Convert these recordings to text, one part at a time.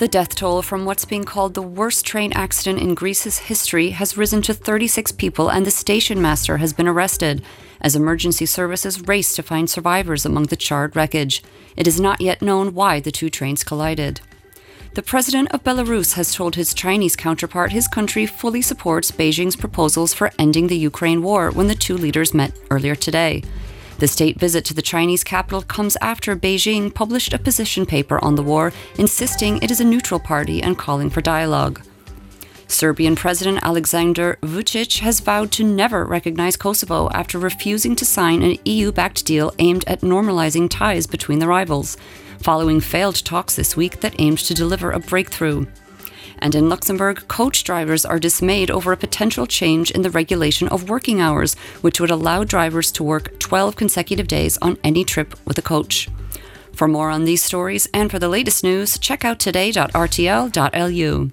The death toll from what's being called the worst train accident in Greece's history has risen to 36 people, and the station master has been arrested as emergency services race to find survivors among the charred wreckage. It is not yet known why the two trains collided. The president of Belarus has told his Chinese counterpart his country fully supports Beijing's proposals for ending the Ukraine war when the two leaders met earlier today. The state visit to the Chinese capital comes after Beijing published a position paper on the war, insisting it is a neutral party and calling for dialogue. Serbian President Alexander Vucic has vowed to never recognize Kosovo after refusing to sign an EU backed deal aimed at normalizing ties between the rivals, following failed talks this week that aimed to deliver a breakthrough. And in Luxembourg, coach drivers are dismayed over a potential change in the regulation of working hours, which would allow drivers to work 12 consecutive days on any trip with a coach. For more on these stories and for the latest news, check out today.rtl.lu.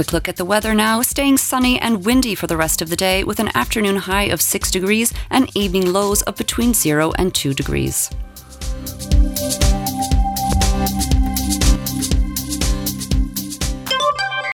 Quick look at the weather now staying sunny and windy for the rest of the day with an afternoon high of 6 degrees and evening lows of between 0 and 2 degrees.